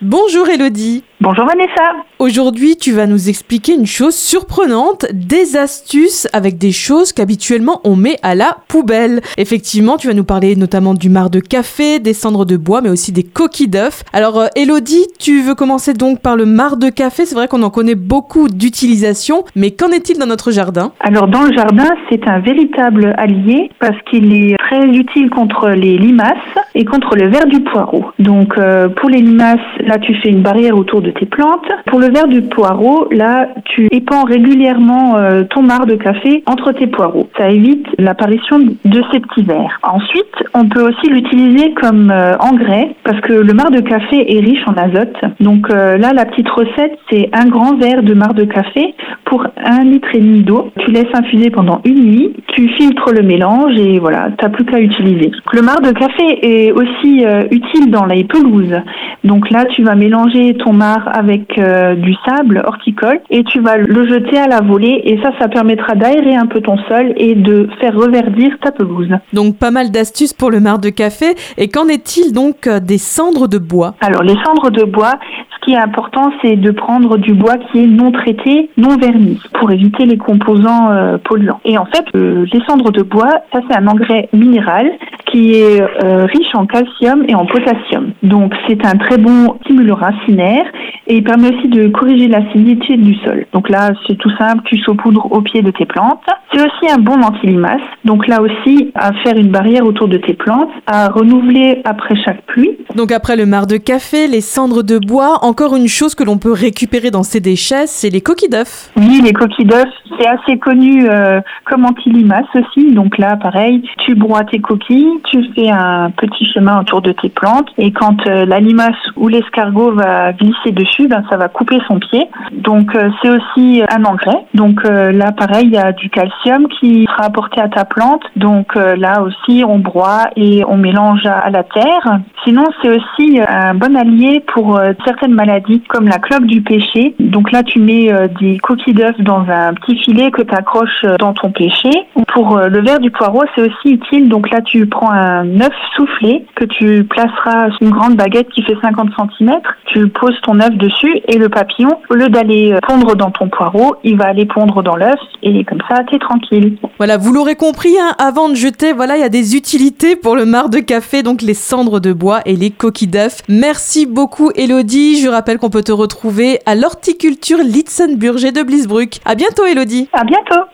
Bonjour Elodie. Bonjour Vanessa. Aujourd'hui, tu vas nous expliquer une chose surprenante, des astuces avec des choses qu'habituellement on met à la poubelle. Effectivement, tu vas nous parler notamment du marc de café, des cendres de bois, mais aussi des coquilles d'œufs. Alors, euh, Elodie, tu veux commencer donc par le marc de café. C'est vrai qu'on en connaît beaucoup d'utilisation, mais qu'en est-il dans notre jardin? Alors, dans le jardin, c'est un véritable allié parce qu'il est utile contre les limaces et contre le ver du poireau. Donc, euh, pour les limaces, là, tu fais une barrière autour de tes plantes. Pour le verre du poireau, là, tu épands régulièrement euh, ton marc de café entre tes poireaux. Ça évite l'apparition de ces petits vers. Ensuite, on peut aussi l'utiliser comme euh, engrais parce que le marc de café est riche en azote. Donc là, la petite recette, c'est un grand verre de marc de café pour un litre et demi d'eau. Tu laisses infuser pendant une nuit, tu filtres le mélange et voilà, t'as plus qu'à utiliser. Le marc de café est aussi utile dans les pelouses. Donc là, tu vas mélanger ton marc avec euh, du sable horticole et tu vas le jeter à la volée et ça, ça permettra d'aérer un peu ton sol et de faire reverdir ta pelouse. Donc pas mal d'astuces pour le marc de café. Et qu'en est-il donc euh, des cendres de bois? Alors les cendres de bois, qui est important, c'est de prendre du bois qui est non traité, non verni, pour éviter les composants euh, polluants. Et en fait, les cendres de bois, ça c'est un engrais minéral qui est riche en calcium et en potassium. Donc c'est un très bon stimulant racinaire et il permet aussi de corriger l'acidité du sol. Donc là, c'est tout simple, tu saupoudres au pied de tes plantes. C'est aussi un bon anti-limace. Donc là aussi, à faire une barrière autour de tes plantes, à renouveler après chaque pluie. Donc après le marc de café, les cendres de bois, encore une chose que l'on peut récupérer dans ces déchets, c'est les coquilles d'œufs. Oui, les coquilles d'œufs, c'est assez connu euh, comme anti-limace aussi. Donc là, pareil, tu broies tes coquilles, tu fais un petit chemin autour de tes plantes et quand euh, la limace ou l'escargot va glisser dessus, ben, ça va couper son pied. Donc euh, c'est aussi un engrais. Donc là, pareil, il y a du calcium qui sera apporté à ta plante. Donc euh, là aussi, on broie et on mélange à, la terre. Sinon, c'est aussi un bon allié pour certaines maladies comme la cloque du péché. Donc là, tu mets des coquilles d'œufs dans un petit filet que tu accroches dans ton péché. Pour le verre du poireau, c'est aussi utile. Donc là, tu prends un œuf soufflé que tu placeras sur une grande baguette qui fait 50 cm. Tu poses ton œuf de et le papillon, au lieu d'aller euh, pondre dans ton poireau, il va aller pondre dans l'œuf et comme ça, t'es tranquille. Voilà, vous l'aurez compris, hein, avant de jeter, voilà, il y a des utilités pour le marc de café, donc les cendres de bois et les coquilles d'œufs. Merci beaucoup, Elodie. Je rappelle qu'on peut te retrouver à l'horticulture Litzenburger de Blisbruck. À bientôt, Elodie. À bientôt.